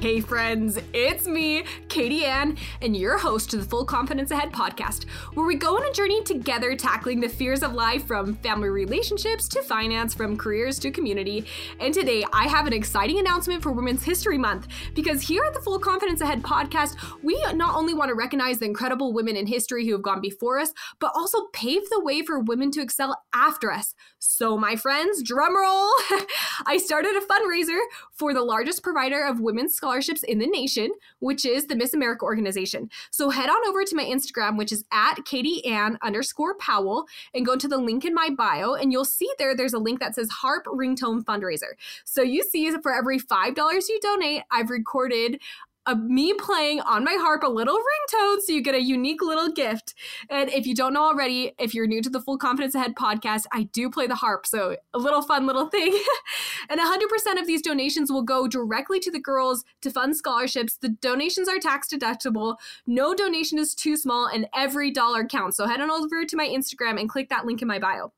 Hey, friends, it's me, Katie Ann, and your host to the Full Confidence Ahead podcast, where we go on a journey together tackling the fears of life from family relationships to finance, from careers to community. And today, I have an exciting announcement for Women's History Month because here at the Full Confidence Ahead podcast, we not only want to recognize the incredible women in history who have gone before us, but also pave the way for women to excel after us. So, my friends, drum roll! I started a fundraiser for the largest provider of women's scholarships scholarships in the nation, which is the Miss America organization. So head on over to my Instagram, which is at Katie Ann underscore Powell, and go to the link in my bio, and you'll see there there's a link that says Harp Ringtone Fundraiser. So you see for every $5 you donate, I've recorded a, me playing on my harp a little ringtone so you get a unique little gift. And if you don't know already, if you're new to the Full Confidence Ahead podcast, I do play the harp. So a little fun little thing. and 100% of these donations will go directly to the girls to fund scholarships. The donations are tax deductible. No donation is too small and every dollar counts. So head on over to my Instagram and click that link in my bio.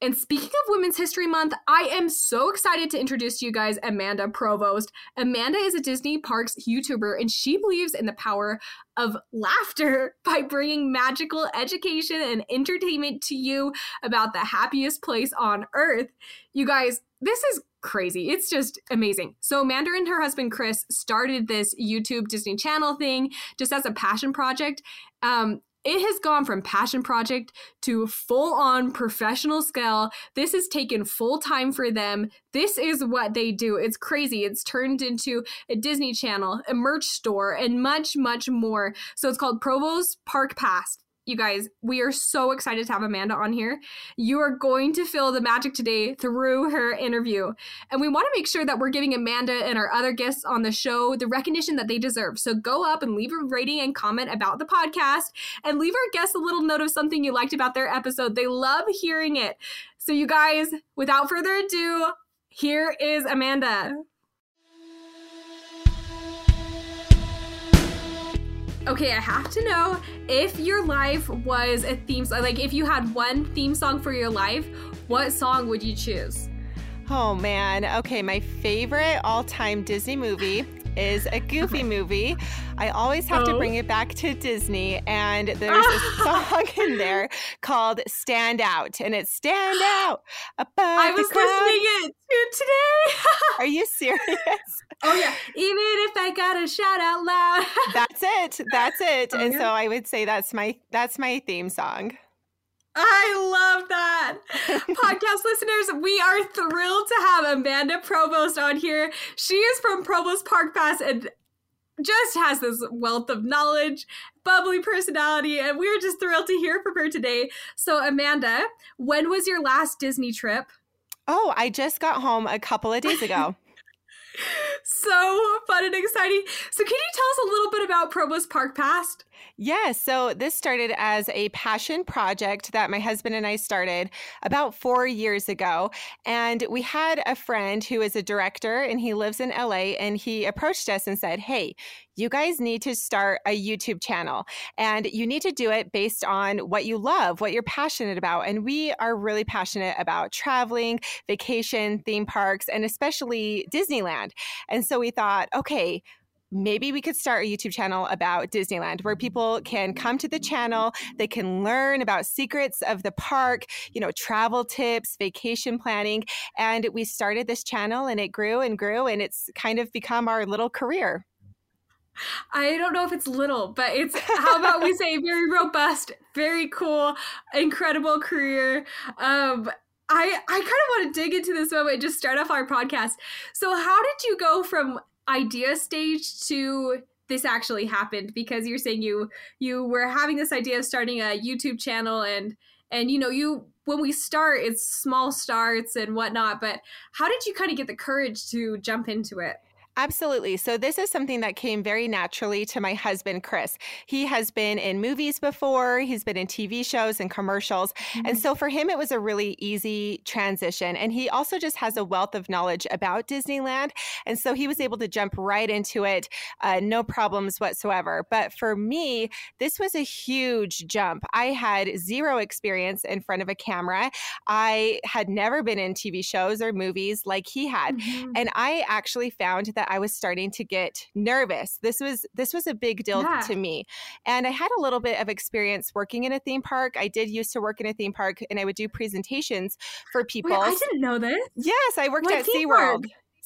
And speaking of Women's History Month, I am so excited to introduce to you guys Amanda Provost. Amanda is a Disney Parks YouTuber, and she believes in the power of laughter by bringing magical education and entertainment to you about the happiest place on earth. You guys, this is crazy. It's just amazing. So Amanda and her husband Chris started this YouTube Disney Channel thing just as a passion project. Um, it has gone from passion project to full on professional scale. This has taken full time for them. This is what they do. It's crazy. It's turned into a Disney Channel, a merch store, and much, much more. So it's called Provost Park Pass you guys, we are so excited to have Amanda on here. You are going to feel the magic today through her interview. And we want to make sure that we're giving Amanda and our other guests on the show the recognition that they deserve. So go up and leave a rating and comment about the podcast and leave our guests a little note of something you liked about their episode. They love hearing it. So, you guys, without further ado, here is Amanda. Okay, I have to know if your life was a theme song, like if you had one theme song for your life, what song would you choose? Oh man. Okay, my favorite all time Disney movie is a goofy movie. I always have oh. to bring it back to Disney, and there's a song in there called Stand Out, and it's Stand Out above I was listening it to today. Are you serious? Oh yeah. Even if I got a shout out loud. that's it. That's it. Oh, and yeah. so I would say that's my that's my theme song. I love. Podcast listeners, we are thrilled to have Amanda Provost on here. She is from Provost Park Pass and just has this wealth of knowledge, bubbly personality, and we're just thrilled to hear from her today. So, Amanda, when was your last Disney trip? Oh, I just got home a couple of days ago. so fun and exciting. So, can you tell us a little bit about Provost Park Pass? Yeah, so this started as a passion project that my husband and I started about four years ago. And we had a friend who is a director and he lives in LA. And he approached us and said, Hey, you guys need to start a YouTube channel and you need to do it based on what you love, what you're passionate about. And we are really passionate about traveling, vacation, theme parks, and especially Disneyland. And so we thought, okay, maybe we could start a YouTube channel about Disneyland where people can come to the channel, they can learn about secrets of the park, you know, travel tips, vacation planning. And we started this channel and it grew and grew and it's kind of become our little career. I don't know if it's little, but it's how about we say very robust, very cool, incredible career. Um, I I kind of want to dig into this moment, just start off our podcast. So, how did you go from idea stage to this actually happened because you're saying you you were having this idea of starting a YouTube channel and and you know you when we start it's small starts and whatnot but how did you kind of get the courage to jump into it Absolutely. So, this is something that came very naturally to my husband, Chris. He has been in movies before, he's been in TV shows and commercials. Mm-hmm. And so, for him, it was a really easy transition. And he also just has a wealth of knowledge about Disneyland. And so, he was able to jump right into it, uh, no problems whatsoever. But for me, this was a huge jump. I had zero experience in front of a camera, I had never been in TV shows or movies like he had. Mm-hmm. And I actually found that that I was starting to get nervous. This was this was a big deal Yeah. to me. And I had a little bit of experience working in a theme park. I did used to work in a theme park and I would do presentations for people. Wait, I didn't know this. yes, I worked What at SeaWorld. park?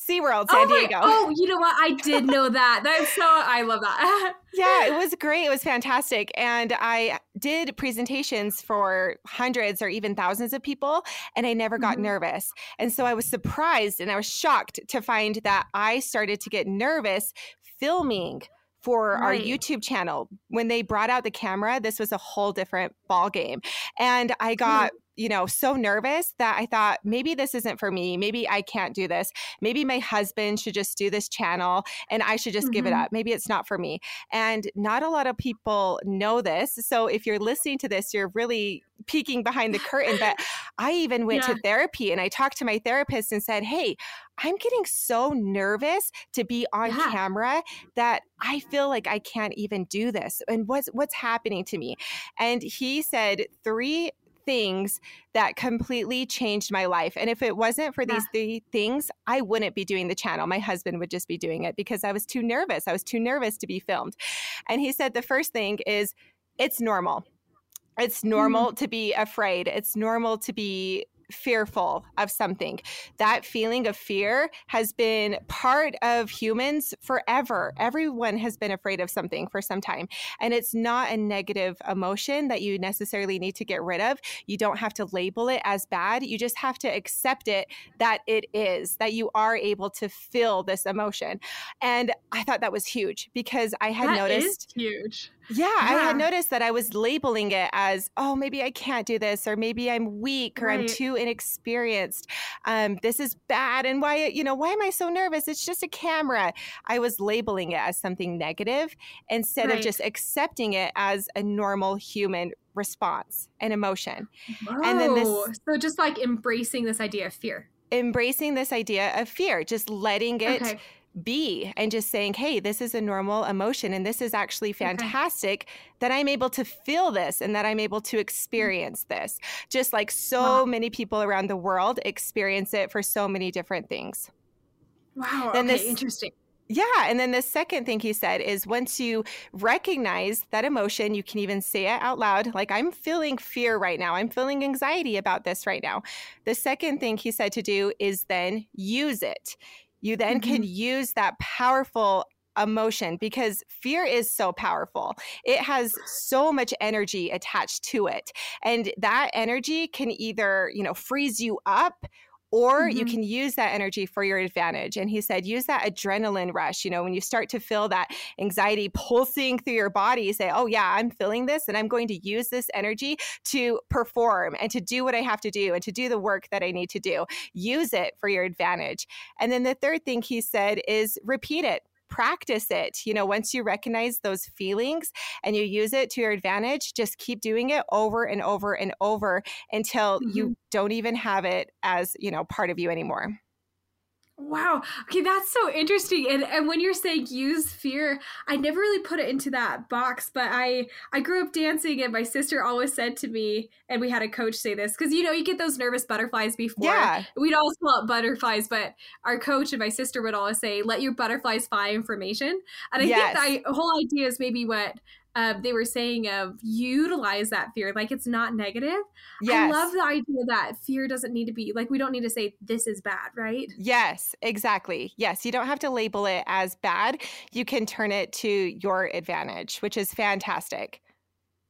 SeaWorld, oh, San my- Diego. oh, you know what? I did know that. That's so. I love that. Yeah, it was great. It was fantastic. And I did presentations for hundreds or even thousands of people, and I never got Mhm. nervous. And so I was surprised and I was shocked to find that I started to get nervous filming for our YouTube channel. When they brought out the camera, this was a whole different ball game. And I got you know, so nervous that I thought maybe this isn't for me. Maybe I can't do this. Maybe my husband should just do this channel and I should just give it Mhm. up. Maybe it's not for me. And not a lot of people know this. So if you're listening to this, you're really peeking behind the curtain. But I even went Yeah. to therapy and I talked to my therapist and said, Hey, I'm getting so nervous to be on Yeah. camera that I feel like I can't even do this. And what's what's happening to me? And he said three things that completely changed my life. And if it wasn't for Yeah. these three things, I wouldn't be doing the channel. My husband would just be doing it because I was too nervous. I was too nervous to be filmed. And he said the first thing is it's normal. It's mm. normal to be afraid. It's normal to be fearful of something. That feeling of fear has been part of humans forever. Everyone has been afraid of something for some time. And it's not a negative emotion that you necessarily need to get rid of. You don't have to label it as bad. You just have to accept it that it is, that you are able to feel this emotion. And I thought that was huge because I had That is noticed. huge. Yeah, I had noticed that I was labeling it as, oh, maybe I can't do this, or maybe I'm weak, or I'm too inexperienced. Um, this is bad, and why, you know, why am I so nervous? It's just a camera. I was labeling it as something negative instead of just accepting it as a normal human response and emotion. Whoa. And then this- so just like embracing this idea of fear. Embracing this idea of fear, just letting it Okay. Be and just saying, hey, this is a normal emotion and this is actually fantastic that I'm able to feel this and that I'm able to mm-hmm. experience this. Just like so Wow. many people around the world experience it for so many different things. Wow. Then okay. this- Interesting. Yeah. And then the second thing he said is once you recognize that emotion, you can even say it out loud. Like, I'm feeling fear right now. I'm feeling anxiety about this right now. The second thing he said to do is then use it. You then can mm-hmm. use that powerful emotion because fear is so powerful. It has so much energy attached to it. And that energy can either, you know, freeze you up or you Mhm. can use that energy for your advantage. And he said, use that adrenaline rush. You know, when you start to feel that anxiety pulsing through your body, you say, oh, yeah, I'm feeling this and I'm going to use this energy to perform and to do what I have to do and to do the work that I need to do. Use it for your advantage. And then the third thing he said is repeat it. Practice it. You know, once you recognize those feelings and you use it to your advantage, just keep doing it over and over and over until you mm-hmm. don't even have it as, you know, part of you anymore. Wow. Okay, that's so interesting. And and when you're saying use fear, I never really put it into that box, but I I grew up dancing and my sister always said to me, and we had a coach say this, because you know, you get those nervous butterflies before. Yeah. We'd always call it butterflies, but our coach and my sister would always say, let your butterflies fly information. And I Yes. think the whole idea is maybe what uh, they were saying of utilize that fear. Like it's not negative. Yes. I love the idea that fear doesn't need to be like we don't need to say this is bad, right? Yes, exactly. Yes, you don't have to label it as bad. You can turn it to your advantage, which is fantastic.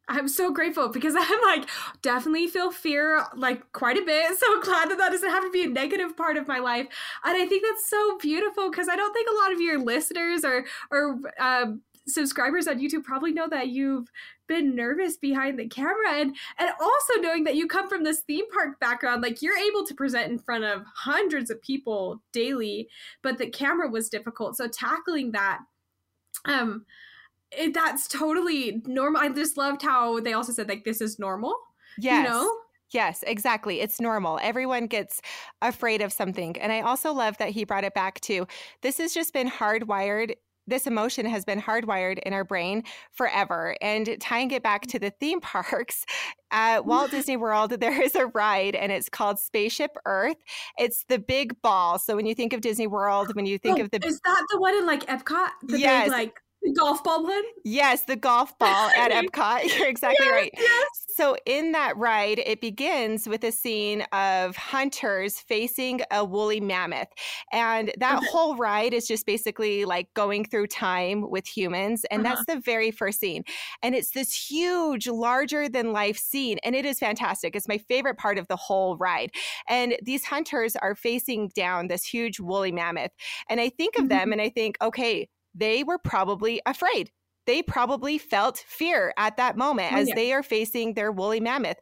I'm so grateful because I'm like definitely feel fear like quite a bit. So glad that that doesn't have to be a negative part of my life, and I think that's so beautiful because I don't think a lot of your listeners or or um, subscribers on YouTube probably know that you've been nervous behind the camera and and also knowing that you come from this theme park background like you're able to present in front of hundreds of people daily but the camera was difficult so tackling that um it, that's totally normal i just loved how they also said like this is normal Yes. you know Yes, exactly. It's normal. Everyone gets afraid of something. And I also love that he brought it back to this has just been hardwired this emotion has been hardwired in our brain forever. And tying it back to the theme parks, at Walt Disney World, there is a ride and it's called Spaceship Earth. It's the big ball. So when you think of Disney World, when you think Oh, of the is that the one in like Epcot? The Yes. big like the golf ball one? Yes, the golf ball at Epcot. You're exactly Yes, right. yes. So, in that ride, it begins with a scene of hunters facing a woolly mammoth. And that Okay. whole ride is just basically like going through time with humans. And Uh-huh. that's the very first scene. And it's this huge, larger than life scene. And it is fantastic. It's my favorite part of the whole ride. And these hunters are facing down this huge woolly mammoth. And I think of Mm-hmm. them and I think, okay, they were probably afraid. They probably felt fear at that moment Oh, as yeah. they are facing their woolly mammoth.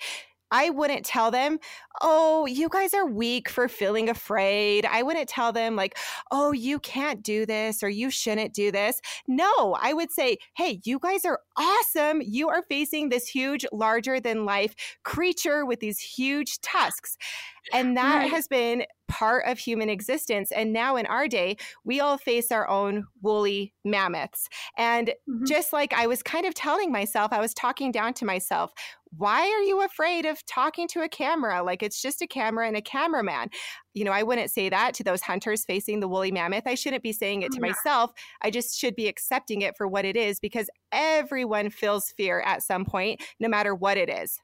I wouldn't tell them, oh, you guys are weak for feeling afraid. I wouldn't tell them, like, oh, you can't do this or you shouldn't do this. No, I would say, hey, you guys are awesome. You are facing this huge, larger than life creature with these huge tusks. And that Right. has been part of human existence. And now in our day, we all face our own woolly mammoths. And Mhm. just like I was kind of telling myself, I was talking down to myself, why are you afraid of talking to a camera? Like it's just a camera and a cameraman. You know, I wouldn't say that to those hunters facing the woolly mammoth. I shouldn't be saying it to Yeah. myself. I just should be accepting it for what it is because everyone feels fear at some point, no matter what it is.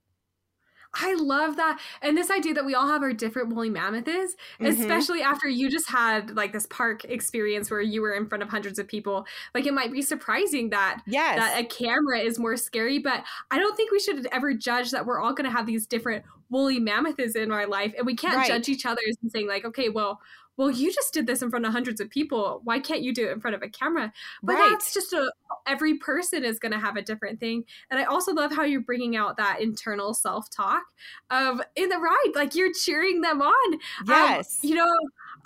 I love that. And this idea that we all have our different woolly mammoth is, Mhm. especially after you just had like this park experience where you were in front of hundreds of people. Like it might be surprising that Yes. that a camera is more scary, but I don't think we should ever judge that we're all going to have these different woolly mammoths in our life, and we can't Right. judge each other and saying like, okay, well, well, you just did this in front of hundreds of people. Why can't you do it in front of a camera? But Right. that's just a every person is going to have a different thing. And I also love how you're bringing out that internal self talk of in the ride, like you're cheering them on. Um, yes. you know,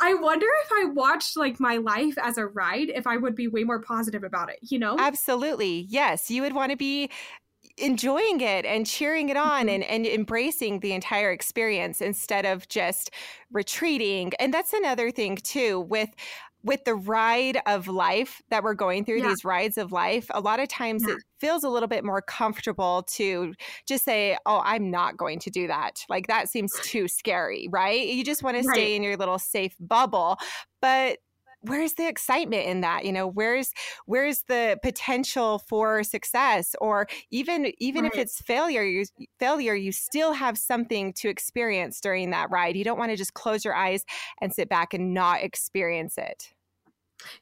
I wonder if I watched like my life as a ride, if I would be way more positive about it. You know? Absolutely. Yes. You would want to be enjoying it and cheering it on Mhm. and, and embracing the entire experience instead of just retreating. And that's another thing too with with the ride of life that we're going through, Yeah. these rides of life, a lot of times Yeah. it feels a little bit more comfortable to just say, Oh, I'm not going to do that. Like that seems too scary, right? You just want to stay in your little safe bubble. But where's the excitement in that? You know where's where's the potential for success? Or even even if it's failure you failure you still have something to experience during that ride. You don't want to just close your eyes and sit back and not experience it.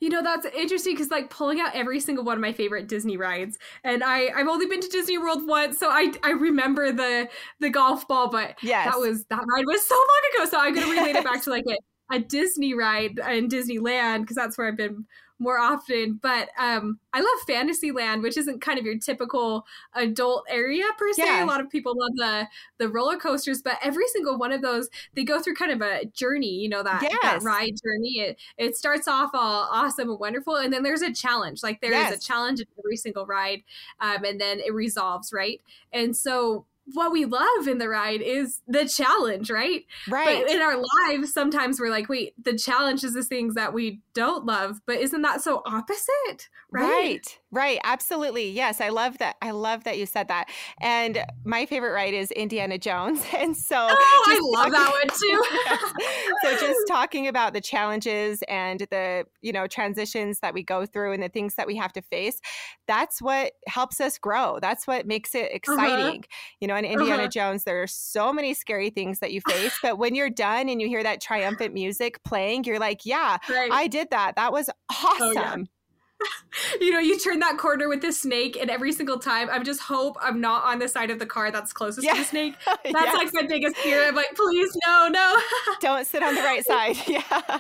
You know, that's interesting because like pulling out every single one of my favorite Disney rides. And I, I've only been to Disney World once, so I I remember the the golf ball, but yes. that was that ride was so long ago. So I'm gonna relate it back to like a, a Disney ride in Disneyland because that's where I've been more often. But um I love Fantasyland, which isn't kind of your typical adult area per se. Yeah. A lot of people love the the roller coasters, but every single one of those they go through kind of a journey, you know, that, Yes. that ride journey. It it starts off all awesome and wonderful, and then there's a challenge. Like there is Yes. a challenge in every single ride, um, and then it resolves, right? And so what we love in the ride is the challenge, right? right But in our lives, sometimes we're like, wait, the challenge is the things that we don't love, but isn't that so opposite? Right. Right, right, absolutely. Yes, I love that. I love that you said that. And my favorite ride is Indiana Jones, and so Oh, I love that one talking- too. so just talking about the challenges and the you know transitions that we go through and the things that we have to face that's what helps us grow that's what makes it exciting you know in indiana Uh-huh. jones there are so many scary things that you face but when you're done and you hear that triumphant music playing you're like yeah right. i did that that was awesome Oh, yeah. you know, you turn that corner with the snake, and every single time, I just hope I'm not on the side of the car that's closest Yeah. to the snake. That's Yes. like my biggest fear. I'm like, please, no, no. don't sit on the right side yeah yeah.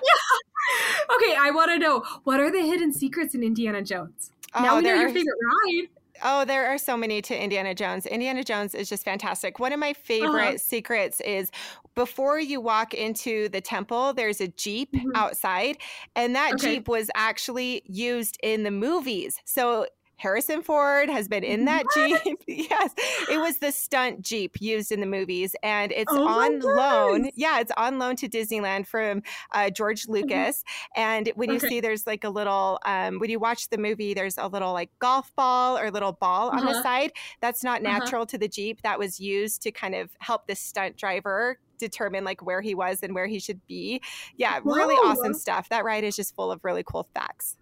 okay, I want to know what are the hidden secrets in Indiana Jones? now Oh, we know your favorite ride. Oh, there are so many to Indiana Jones. Indiana Jones is just fantastic. One of my favorite Uh-huh. secrets is before you walk into the temple, there's a Jeep Mhm. outside, and that Okay. Jeep was actually used in the movies. So Harrison Ford has been in that what? Jeep. yes. It was the stunt Jeep used in the movies and it's oh on loan. Yeah, it's on loan to Disneyland from uh, George mm-hmm. Lucas. Mm-hmm. And when you see there's like a little, um, when you watch the movie, there's a little like golf ball or little ball uh-huh. on the uh-huh. side. That's not uh-huh. natural uh-huh. to the Jeep. That was used to kind of help the stunt driver determine like where he was and where he should be. Yeah, really awesome stuff. That ride is just full of really cool facts.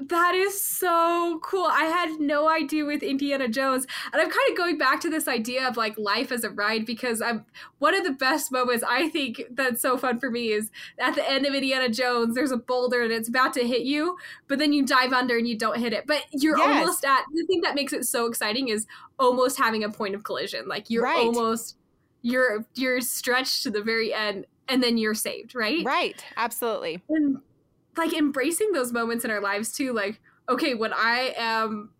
That is so cool. I had no idea with Indiana Jones. And I'm kind of going back to this idea of like life as a ride because I'm one of the best moments I think that's so fun for me is at the end of Indiana Jones, there's a boulder and it's about to hit you, but then you dive under and you don't hit it. But you're yes. almost at the thing that makes it so exciting is almost having a point of collision. Like you're right. almost you're you're stretched to the very end and then you're saved, right? Right. Absolutely. And like embracing those moments in our lives too like okay when i am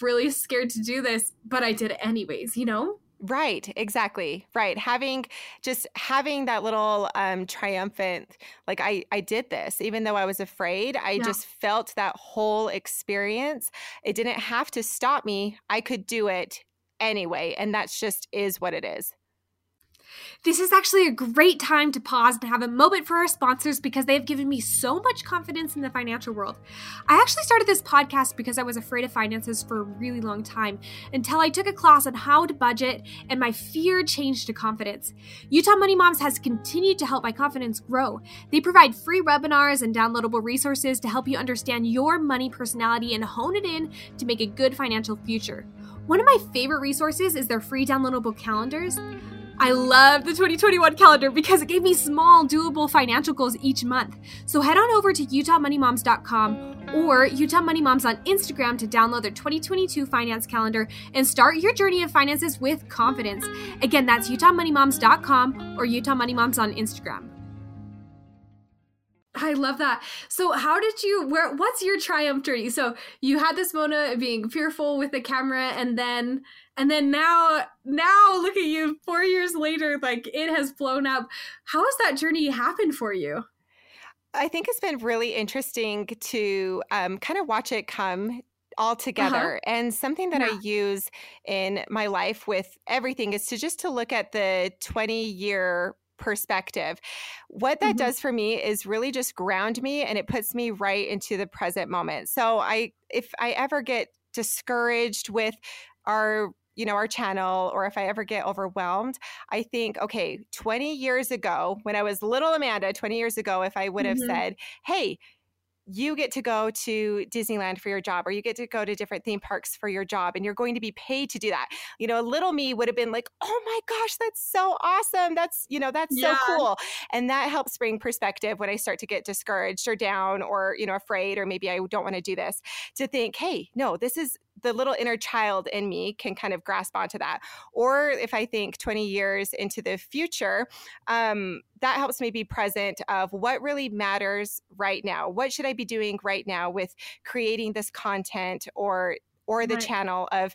really scared to do this but i did it anyways you know Right, exactly. Right. Having just having that little um triumphant like I I did this even though I was afraid. I yeah. just felt that whole experience. It didn't have to stop me. I could do it anyway, and that's just is what it is. This is actually a great time to pause and have a moment for our sponsors because they have given me so much confidence in the financial world. I actually started this podcast because I was afraid of finances for a really long time until I took a class on how to budget and my fear changed to confidence. Utah Money Moms has continued to help my confidence grow. They provide free webinars and downloadable resources to help you understand your money personality and hone it in to make a good financial future. One of my favorite resources is their free downloadable calendars. I love the 2021 calendar because it gave me small, doable financial goals each month. So head on over to UtahMoneyMoms.com or Utah Money Moms on Instagram to download their 2022 finance calendar and start your journey of finances with confidence. Again, that's UtahMoneyMoms.com or Utah Money Moms on Instagram. I love that. So how did you where what's your triumph journey? So you had this Mona being fearful with the camera and then and then now now look at you 4 years later like it has blown up. How has that journey happened for you? I think it's been really interesting to um, kind of watch it come all uh-huh. together uh-huh. and something that yeah. i use in my life with everything is to just to look at the 20 year perspective. What that mm-hmm. does for me is really just ground me and it puts me right into the present moment. So I if I ever get discouraged with our you know, our channel, or if I ever get overwhelmed, I think, okay, 20 years ago, when I was little Amanda, 20 years ago, if I would have mm-hmm. said, hey, you get to go to Disneyland for your job or you get to go to different theme parks for your job and you're going to be paid to do that. You know, a little me would have been like, "Oh my gosh, that's so awesome. That's, you know, that's yeah. so cool." And that helps bring perspective when I start to get discouraged or down or, you know, afraid or maybe I don't want to do this to think, "Hey, no, this is the little inner child in me can kind of grasp onto that. Or if I think 20 years into the future, um, that helps me be present of what really matters right now. What should I be doing right now with creating this content or or the right. channel of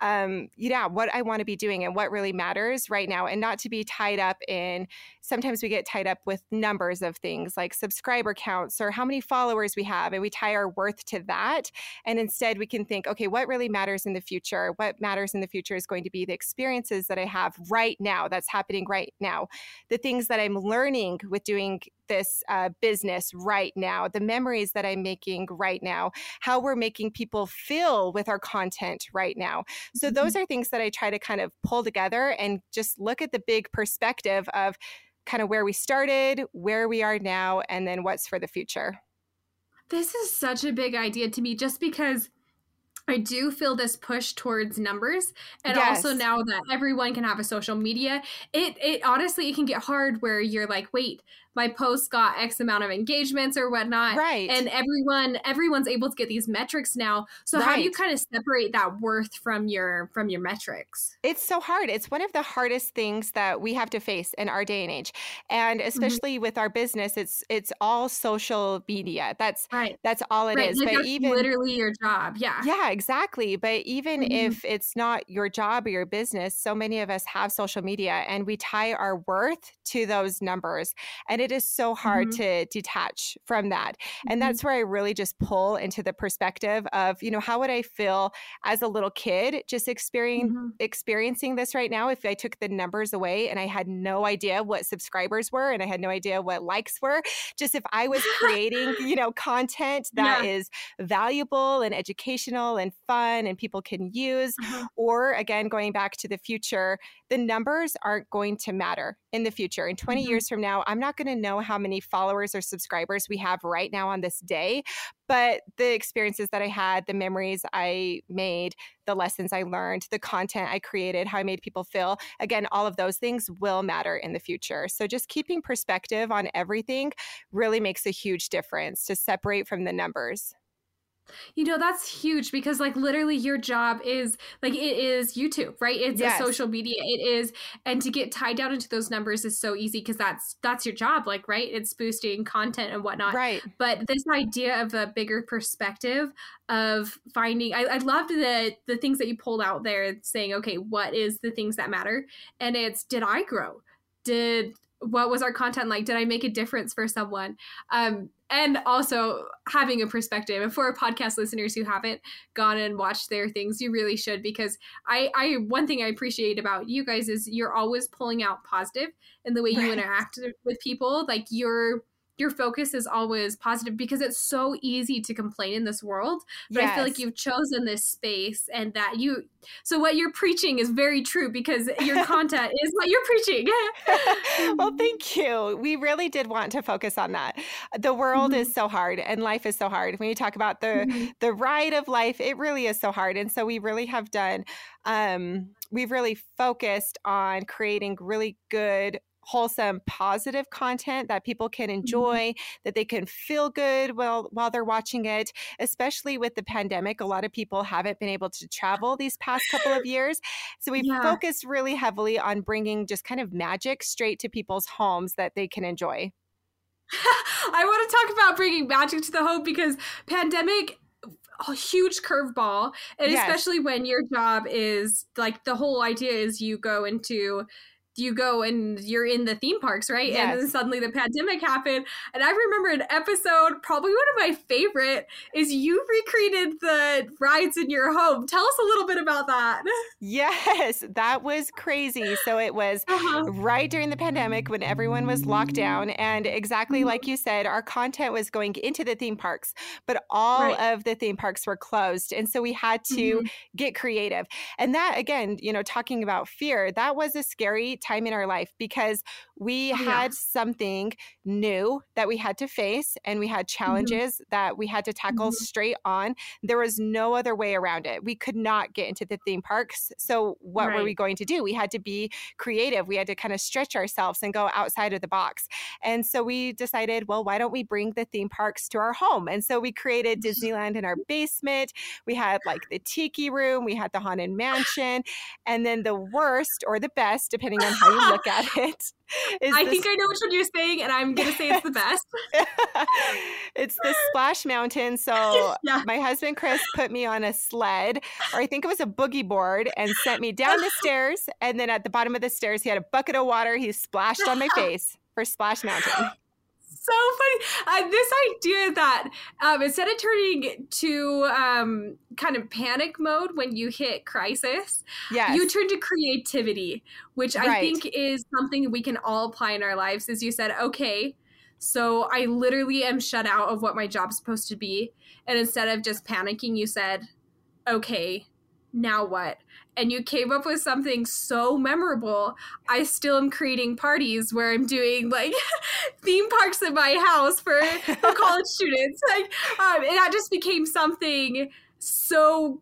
um, yeah, what I want to be doing and what really matters right now, and not to be tied up in. Sometimes we get tied up with numbers of things like subscriber counts or how many followers we have, and we tie our worth to that. And instead, we can think, okay, what really matters in the future? What matters in the future is going to be the experiences that I have right now, that's happening right now, the things that I'm learning with doing this uh, business right now, the memories that I'm making right now, how we're making people feel with our content right now. So mm-hmm. those are things that I try to kind of pull together and just look at the big perspective of kind of where we started, where we are now, and then what's for the future. This is such a big idea to me just because I do feel this push towards numbers and yes. also now that everyone can have a social media it it honestly it can get hard where you're like wait my post got X amount of engagements or whatnot. Right. And everyone everyone's able to get these metrics now. So right. how do you kind of separate that worth from your from your metrics? It's so hard. It's one of the hardest things that we have to face in our day and age. And mm-hmm. especially mm-hmm. with our business, it's it's all social media. That's right. That's all it right. is. Like but even literally your job. Yeah. Yeah, exactly. But even mm-hmm. if it's not your job or your business, so many of us have social media and we tie our worth to those numbers. And it is so hard mm-hmm. to detach from that. And mm-hmm. that's where I really just pull into the perspective of, you know, how would I feel as a little kid just experiencing mm-hmm. experiencing this right now if I took the numbers away and I had no idea what subscribers were and I had no idea what likes were. Just if I was creating, you know, content that yeah. is valuable and educational and fun and people can use, uh-huh. or again, going back to the future, the numbers aren't going to matter in the future. In 20 mm-hmm. years from now, I'm not going to know how many followers or subscribers we have right now on this day, but the experiences that I had, the memories I made, the lessons I learned, the content I created, how I made people feel, again, all of those things will matter in the future. So just keeping perspective on everything really makes a huge difference to separate from the numbers. You know, that's huge because like literally your job is like it is YouTube, right? It's yes. a social media. It is and to get tied down into those numbers is so easy because that's that's your job, like right? It's boosting content and whatnot. Right. But this idea of a bigger perspective of finding I, I loved the the things that you pulled out there saying, okay, what is the things that matter? And it's did I grow? Did what was our content like? Did I make a difference for someone? Um, and also having a perspective. And for podcast listeners who haven't gone and watched their things, you really should because I, I one thing I appreciate about you guys is you're always pulling out positive in the way you right. interact with people. Like you're your focus is always positive because it's so easy to complain in this world. But yes. I feel like you've chosen this space and that you so what you're preaching is very true because your content is what you're preaching. well, thank you. We really did want to focus on that. The world mm-hmm. is so hard and life is so hard. When you talk about the mm-hmm. the ride of life, it really is so hard. And so we really have done um we've really focused on creating really good wholesome positive content that people can mm-hmm. enjoy mm-hmm. that they can feel good while while they're watching it especially with the pandemic a lot of people haven't been able to travel these past couple of years so we've yeah. focused really heavily on bringing just kind of magic straight to people's homes that they can enjoy I want to talk about bringing magic to the home because pandemic a huge curveball and yes. especially when your job is like the whole idea is you go into you go and you're in the theme parks, right? Yes. And then suddenly the pandemic happened. And I remember an episode, probably one of my favorite, is you recreated the rides in your home. Tell us a little bit about that. Yes, that was crazy. So it was uh-huh. right during the pandemic when everyone was locked down. And exactly mm-hmm. like you said, our content was going into the theme parks, but all right. of the theme parks were closed. And so we had to mm-hmm. get creative. And that, again, you know, talking about fear, that was a scary time in our life because we yeah. had something new that we had to face and we had mm-hmm. challenges mm-hmm. that we had to tackle mm-hmm. straight on. There was no other way around it. We could not get into the theme parks. So, what right. were we going to do? We had to be creative. We had to kind of stretch ourselves and go outside of the box. And so, we decided, well, why don't we bring the theme parks to our home? And so, we created Disneyland in our basement. We had like the tiki room, we had the Haunted Mansion. And then the worst or the best, depending on how you look at it, I this... think I know which one you're saying, and I'm gonna say it's the best. it's the Splash Mountain. So yeah. my husband Chris put me on a sled, or I think it was a boogie board, and sent me down the stairs. And then at the bottom of the stairs, he had a bucket of water. He splashed on my face for Splash Mountain so funny. Uh, this idea that um, instead of turning to um, kind of panic mode when you hit crisis, yes. you turn to creativity, which right. I think is something we can all apply in our lives. As you said, okay, so I literally am shut out of what my job's supposed to be. And instead of just panicking, you said, okay, now what? and you came up with something so memorable. I still am creating parties where I'm doing like theme parks in my house for, for college students. Like, um, and that just became something so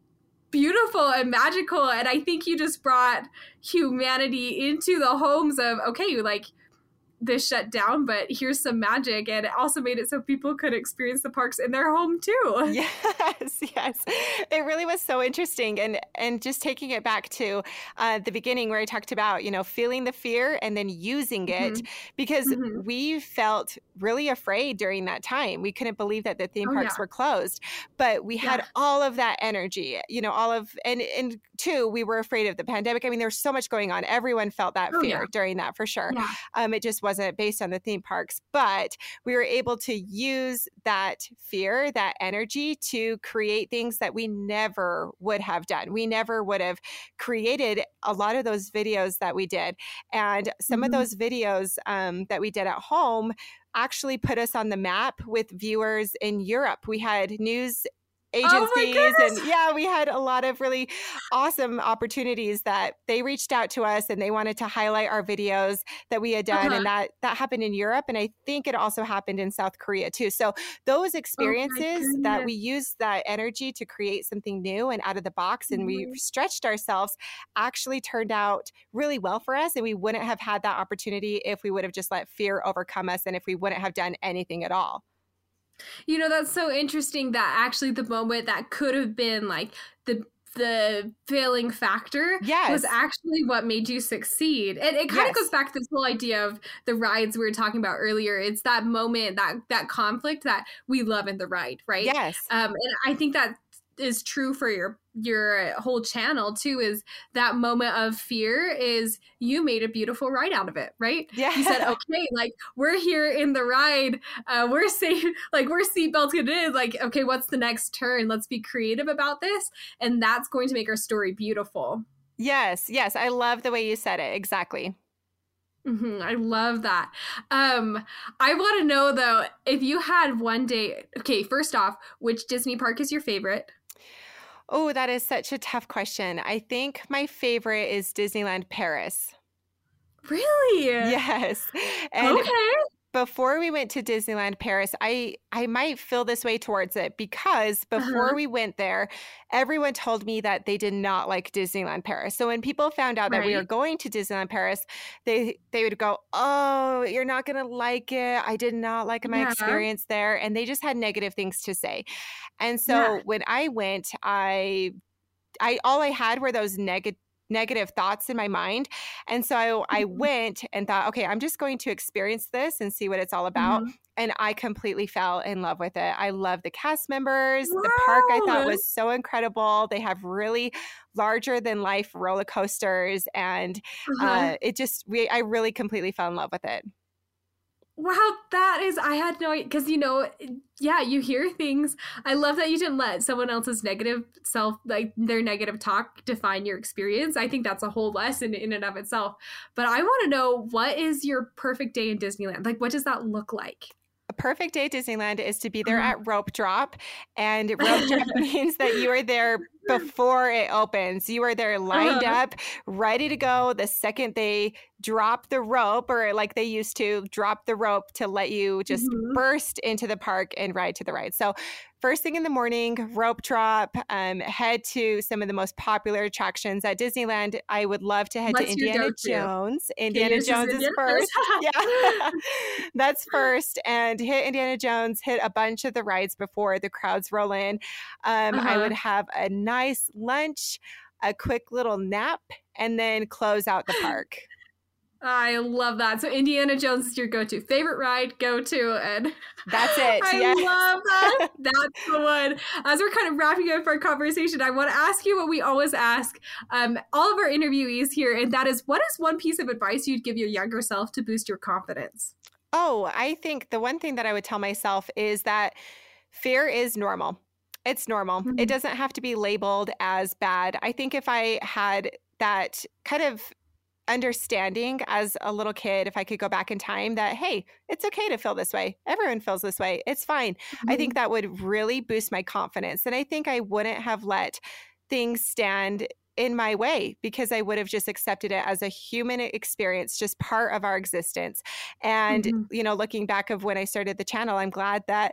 beautiful and magical. And I think you just brought humanity into the homes of okay, like this shut down, but here's some magic. And it also made it so people could experience the parks in their home too. Yes, yes. It really was so interesting. And and just taking it back to uh, the beginning where I talked about, you know, feeling the fear and then using it mm-hmm. because mm-hmm. we felt really afraid during that time. We couldn't believe that the theme oh, parks yeah. were closed. But we had all of that energy, you know, all of and and two, we were afraid of the pandemic. I mean, there's so much going on. Everyone felt that oh, fear yeah. during that for sure. Um, it just was wasn't based on the theme parks, but we were able to use that fear, that energy to create things that we never would have done. We never would have created a lot of those videos that we did. And some mm-hmm. of those videos um, that we did at home actually put us on the map with viewers in Europe. We had news agencies oh and yeah we had a lot of really awesome opportunities that they reached out to us and they wanted to highlight our videos that we had done uh-huh. and that that happened in Europe and I think it also happened in South Korea too so those oh experiences oh that we used that energy to create something new and out of the box and mm-hmm. we stretched ourselves actually turned out really well for us and we wouldn't have had that opportunity if we would have just let fear overcome us and if we wouldn't have done anything at all you know, that's so interesting that actually the moment that could have been like the the failing factor yes. was actually what made you succeed. And it kind yes. of goes back to this whole idea of the rides we were talking about earlier. It's that moment, that that conflict that we love in the ride, right? Yes. Um, and I think that is true for your your whole channel too is that moment of fear is you made a beautiful ride out of it right? Yeah. you said okay like we're here in the ride. Uh we're safe like we're seatbelted in like okay what's the next turn? Let's be creative about this. And that's going to make our story beautiful. Yes yes. I love the way you said it. Exactly. Mm-hmm, I love that. Um, I want to know though, if you had one day, okay, first off, which Disney park is your favorite? Oh, that is such a tough question. I think my favorite is Disneyland Paris. Really? Yes. And okay before we went to Disneyland Paris, I I might feel this way towards it because before uh-huh. we went there, everyone told me that they did not like Disneyland Paris. So when people found out right. that we were going to Disneyland Paris, they they would go, "Oh, you're not going to like it. I did not like my yeah. experience there." And they just had negative things to say. And so yeah. when I went, I I all I had were those negative negative thoughts in my mind. And so I, mm-hmm. went and thought, okay, I'm just going to experience this and see what it's all about. Mm-hmm. And I completely fell in love with it. I love the cast members. Wow. The park I thought was so incredible. They have really larger than life roller coasters. And uh-huh. uh, it just, we, I really completely fell in love with it. Wow, that is, I had no, because you know, yeah, you hear things. I love that you didn't let someone else's negative self, like their negative talk, define your experience. I think that's a whole lesson in and of itself. But I want to know what is your perfect day in Disneyland? Like, what does that look like? A perfect day at Disneyland is to be there uh-huh. at rope drop. And rope drop means that you are there before it opens. You are there lined uh-huh. up, ready to go the second they drop the rope, or like they used to drop the rope to let you just mm-hmm. burst into the park and ride to the ride. So, first thing in the morning, rope drop, um, head to some of the most popular attractions at Disneyland. I would love to head What's to Indiana Jones. Indiana Jones is first. yeah, that's first. And hit Indiana Jones, hit a bunch of the rides before the crowds roll in. Um, uh-huh. I would have a nice lunch, a quick little nap, and then close out the park. I love that. So Indiana Jones is your go-to favorite ride, go-to, and that's it. I yes. love that. That's the one. As we're kind of wrapping up our conversation, I want to ask you what we always ask um, all of our interviewees here, and that is, what is one piece of advice you'd give your younger self to boost your confidence? Oh, I think the one thing that I would tell myself is that fear is normal. It's normal. Mm-hmm. It doesn't have to be labeled as bad. I think if I had that kind of understanding as a little kid, if I could go back in time, that, hey, it's okay to feel this way. Everyone feels this way. It's fine. Mm-hmm. I think that would really boost my confidence. And I think I wouldn't have let things stand in my way because I would have just accepted it as a human experience, just part of our existence. And, mm-hmm. you know, looking back of when I started the channel, I'm glad that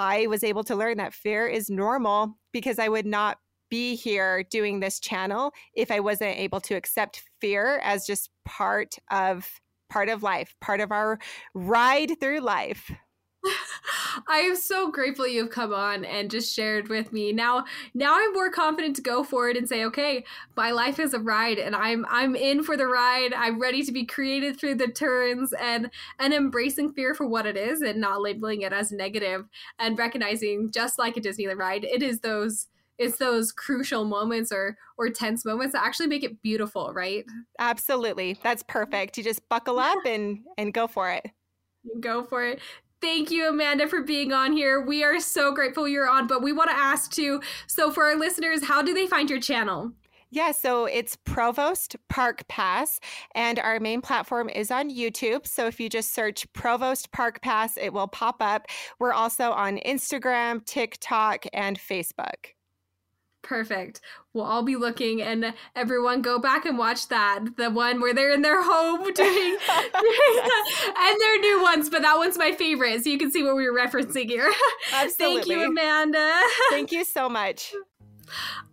I was able to learn that fear is normal because I would not be here doing this channel if I wasn't able to accept fear as just part of part of life, part of our ride through life. I am so grateful you've come on and just shared with me. Now now I'm more confident to go forward and say, okay, my life is a ride and I'm I'm in for the ride. I'm ready to be created through the turns and and embracing fear for what it is and not labeling it as negative and recognizing just like a Disneyland ride, it is those it's those crucial moments or or tense moments that actually make it beautiful, right? Absolutely. That's perfect. You just buckle up and and go for it. Go for it. Thank you, Amanda, for being on here. We are so grateful you're on, but we want to ask too. So, for our listeners, how do they find your channel? Yeah, so it's Provost Park Pass, and our main platform is on YouTube. So if you just search Provost Park Pass, it will pop up. We're also on Instagram, TikTok, and Facebook. Perfect. We'll all be looking, and everyone go back and watch that. The one where they're in their home doing, doing and their new ones, but that one's my favorite. So you can see what we were referencing here. Absolutely. Thank you, Amanda. Thank you so much.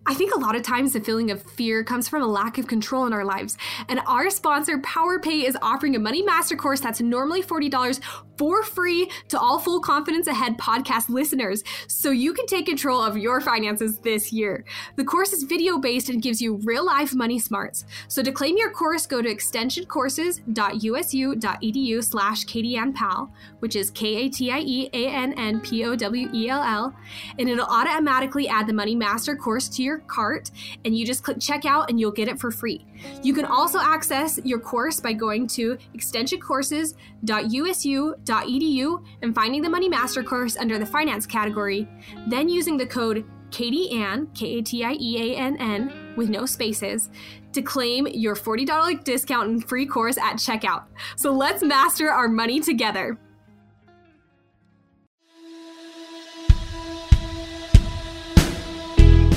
I think a lot of times the feeling of fear comes from a lack of control in our lives. And our sponsor, PowerPay, is offering a Money Master course that's normally $40 for free to all Full Confidence Ahead podcast listeners so you can take control of your finances this year. The course is video based and gives you real life money smarts. So to claim your course, go to extensioncourses.usu.edu slash Pal, which is K-A-T-I-E-A-N-N-P-O-W-E-L-L, and it'll automatically add the Money Master course to your cart and you just click checkout and you'll get it for free. You can also access your course by going to extensioncourses.usu.edu and finding the Money Master course under the finance category, then using the code Katie Ann, K A T I E A N N, with no spaces, to claim your $40 discount and free course at checkout. So let's master our money together.